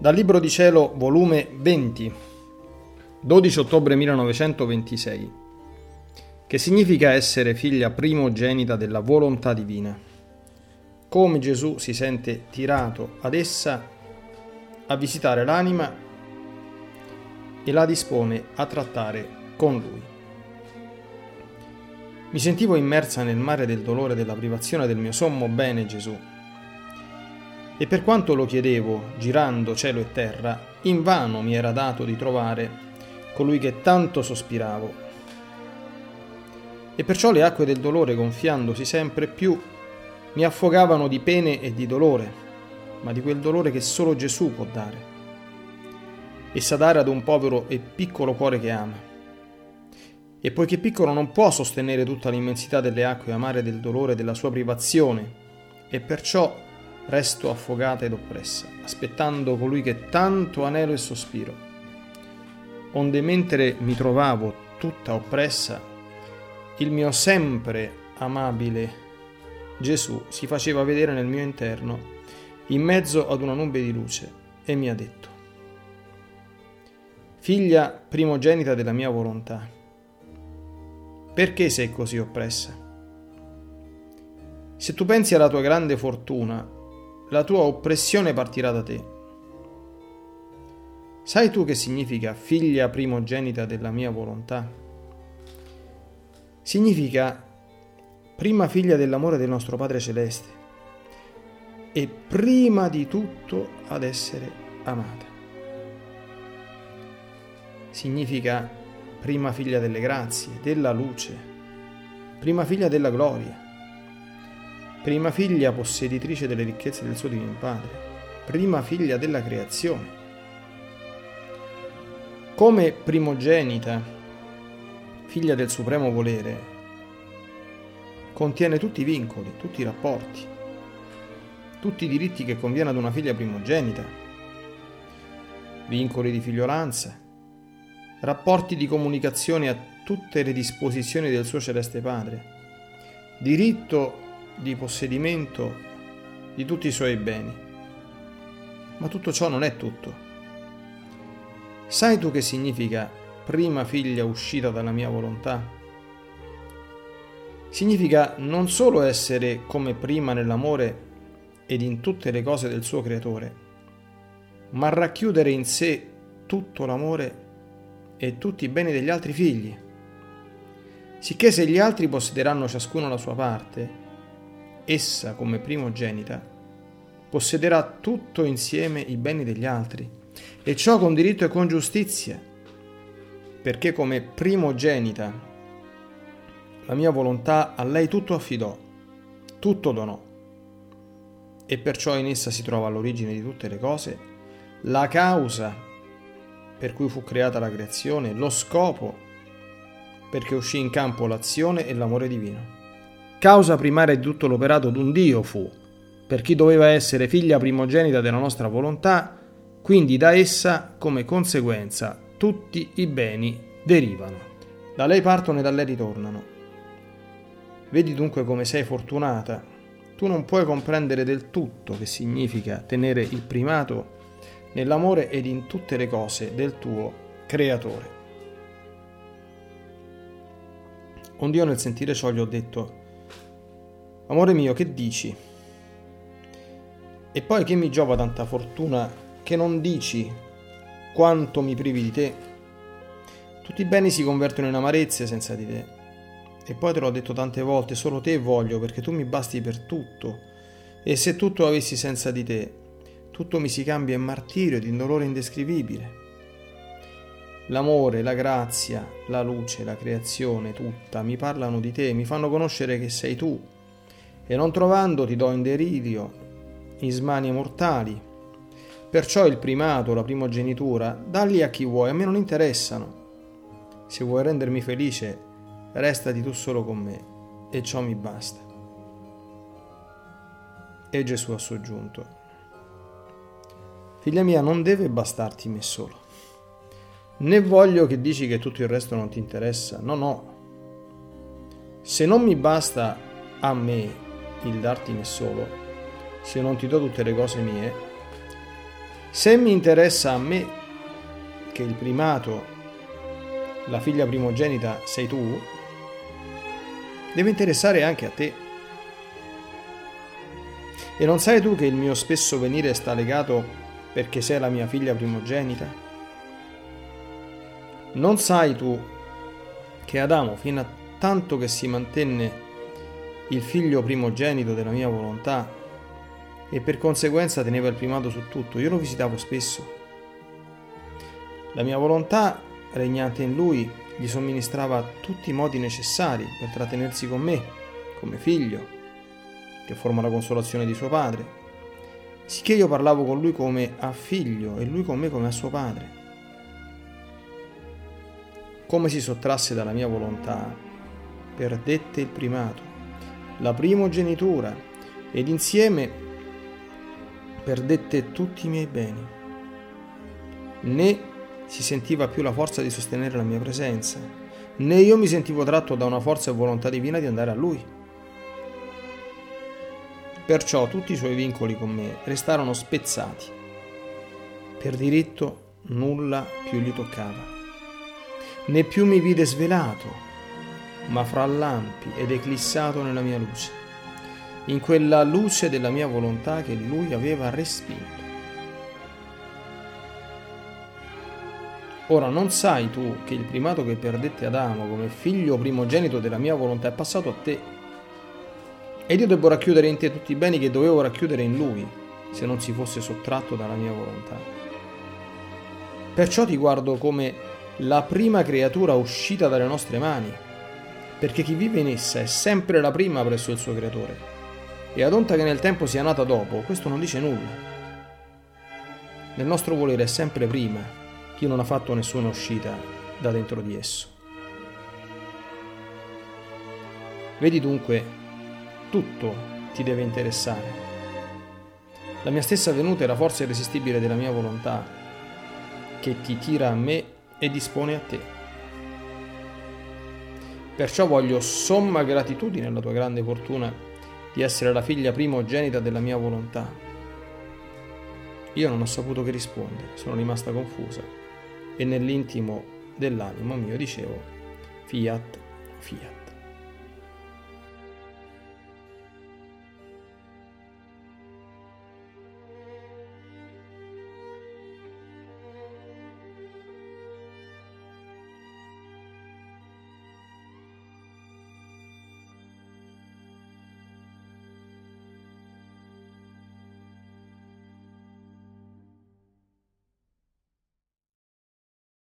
Dal Libro di Cielo, volume 20, 12 ottobre 1926, che significa essere figlia primogenita della volontà divina. Come Gesù si sente tirato ad essa a visitare l'anima e la dispone a trattare con lui. Mi sentivo immersa nel mare del dolore della privazione del mio sommo bene Gesù e per quanto lo chiedevo, girando cielo e terra, invano mi era dato di trovare colui che tanto sospiravo. E perciò le acque del dolore, gonfiandosi sempre più, mi affogavano di pene e di dolore, ma di quel dolore che solo Gesù può dare, e sa dare ad un povero e piccolo cuore che ama. E poiché piccolo non può sostenere tutta l'immensità delle acque amare del dolore della sua privazione, e perciò resto affogata ed oppressa, aspettando colui che tanto anelo e sospiro. Onde mentre mi trovavo tutta oppressa, il mio sempre amabile Gesù si faceva vedere nel mio interno, in mezzo ad una nube di luce, e mi ha detto, Figlia primogenita della mia volontà, perché sei così oppressa? Se tu pensi alla tua grande fortuna la tua oppressione partirà da te. Sai tu che significa figlia primogenita della mia volontà? Significa prima figlia dell'amore del nostro Padre Celeste e prima di tutto ad essere amata. Significa prima figlia delle grazie, della luce, prima figlia della gloria prima figlia posseditrice delle ricchezze del suo divino Padre, prima figlia della creazione. Come primogenita, figlia del supremo volere, contiene tutti i vincoli, tutti i rapporti, tutti i diritti che conviene ad una figlia primogenita, vincoli di figliolanza, rapporti di comunicazione a tutte le disposizioni del suo celeste Padre, diritto di possedimento di tutti i suoi beni. Ma tutto ciò non è tutto. Sai tu che significa prima figlia uscita dalla mia volontà? Significa non solo essere come prima nell'amore ed in tutte le cose del suo creatore, ma racchiudere in sé tutto l'amore e tutti i beni degli altri figli. Sicché se gli altri possederanno ciascuno la sua parte, essa come primogenita, possederà tutto insieme i beni degli altri, e ciò con diritto e con giustizia, perché come primogenita la mia volontà a lei tutto affidò, tutto donò, e perciò in essa si trova l'origine di tutte le cose, la causa per cui fu creata la creazione, lo scopo perché uscì in campo l'azione e l'amore divino. Causa primaria di tutto l'operato d'un Dio fu, per chi doveva essere figlia primogenita della nostra volontà, quindi da essa, come conseguenza, tutti i beni derivano. Da lei partono e da lei ritornano. Vedi dunque come sei fortunata. Tu non puoi comprendere del tutto che significa tenere il primato nell'amore ed in tutte le cose del tuo Creatore. Un Dio nel sentire ciò gli ho detto, Amore mio, che dici? E poi che mi giova tanta fortuna che non dici quanto mi privi di te? Tutti i beni si convertono in amarezze senza di te. E poi te l'ho detto tante volte, solo te voglio perché tu mi basti per tutto. E se tutto avessi senza di te, tutto mi si cambia in martirio ed in dolore indescrivibile. L'amore, la grazia, la luce, la creazione tutta mi parlano di te, mi fanno conoscere che sei tu e non trovando ti do in delirio, in smanie mortali. Perciò il primato, la primogenitura, dalli a chi vuoi, a me non interessano. Se vuoi rendermi felice, restati tu solo con me, e ciò mi basta. E Gesù ha soggiunto, Figlia mia, non deve bastarti me solo. Né voglio che dici che tutto il resto non ti interessa, no, no. Se non mi basta a me il darti me solo, se non ti do tutte le cose mie, Se mi interessa a me che il primato, la figlia primogenita sei tu, deve interessare anche a te. E non sai tu che il mio spesso venire sta legato perché sei la mia figlia primogenita? Non sai tu che Adamo, fino a tanto che si mantenne il figlio primogenito della mia volontà, e per conseguenza teneva il primato su tutto. Io lo visitavo spesso. La mia volontà, regnante in lui, gli somministrava tutti i modi necessari per trattenersi con me, come figlio, che forma la consolazione di suo padre, sicché io parlavo con lui come a figlio e lui con me come a suo padre. Come si sottrasse dalla mia volontà, perdette il primato, la primogenitura, ed insieme perdette tutti i miei beni. Né si sentiva più la forza di sostenere la mia presenza, né io mi sentivo tratto da una forza e volontà divina di andare a lui. Perciò tutti i suoi vincoli con me restarono spezzati. Per diritto nulla più gli toccava. Né più mi vide svelato, ma fra lampi ed eclissato nella mia luce in quella luce della mia volontà che lui aveva respinto. Ora non sai tu che il primato che perdette Adamo come figlio primogenito della mia volontà è passato a te. Ed io devo racchiudere in te tutti i beni che dovevo racchiudere in lui, se non si fosse sottratto dalla mia volontà. Perciò ti guardo come la prima creatura uscita dalle nostre mani, perché chi vive in essa è sempre la prima presso il suo creatore e ad onta che nel tempo sia nata dopo, questo non dice nulla. Nel nostro volere è sempre prima chi non ha fatto nessuna uscita da dentro di esso. Vedi dunque, tutto ti deve interessare. La mia stessa venuta è la forza irresistibile della mia volontà, che ti tira a me e dispone a te. Perciò voglio somma gratitudine alla tua grande fortuna di essere la figlia primogenita della mia volontà. Io non ho saputo che rispondere, sono rimasta confusa e nell'intimo dell'animo mio dicevo fiat, fiat.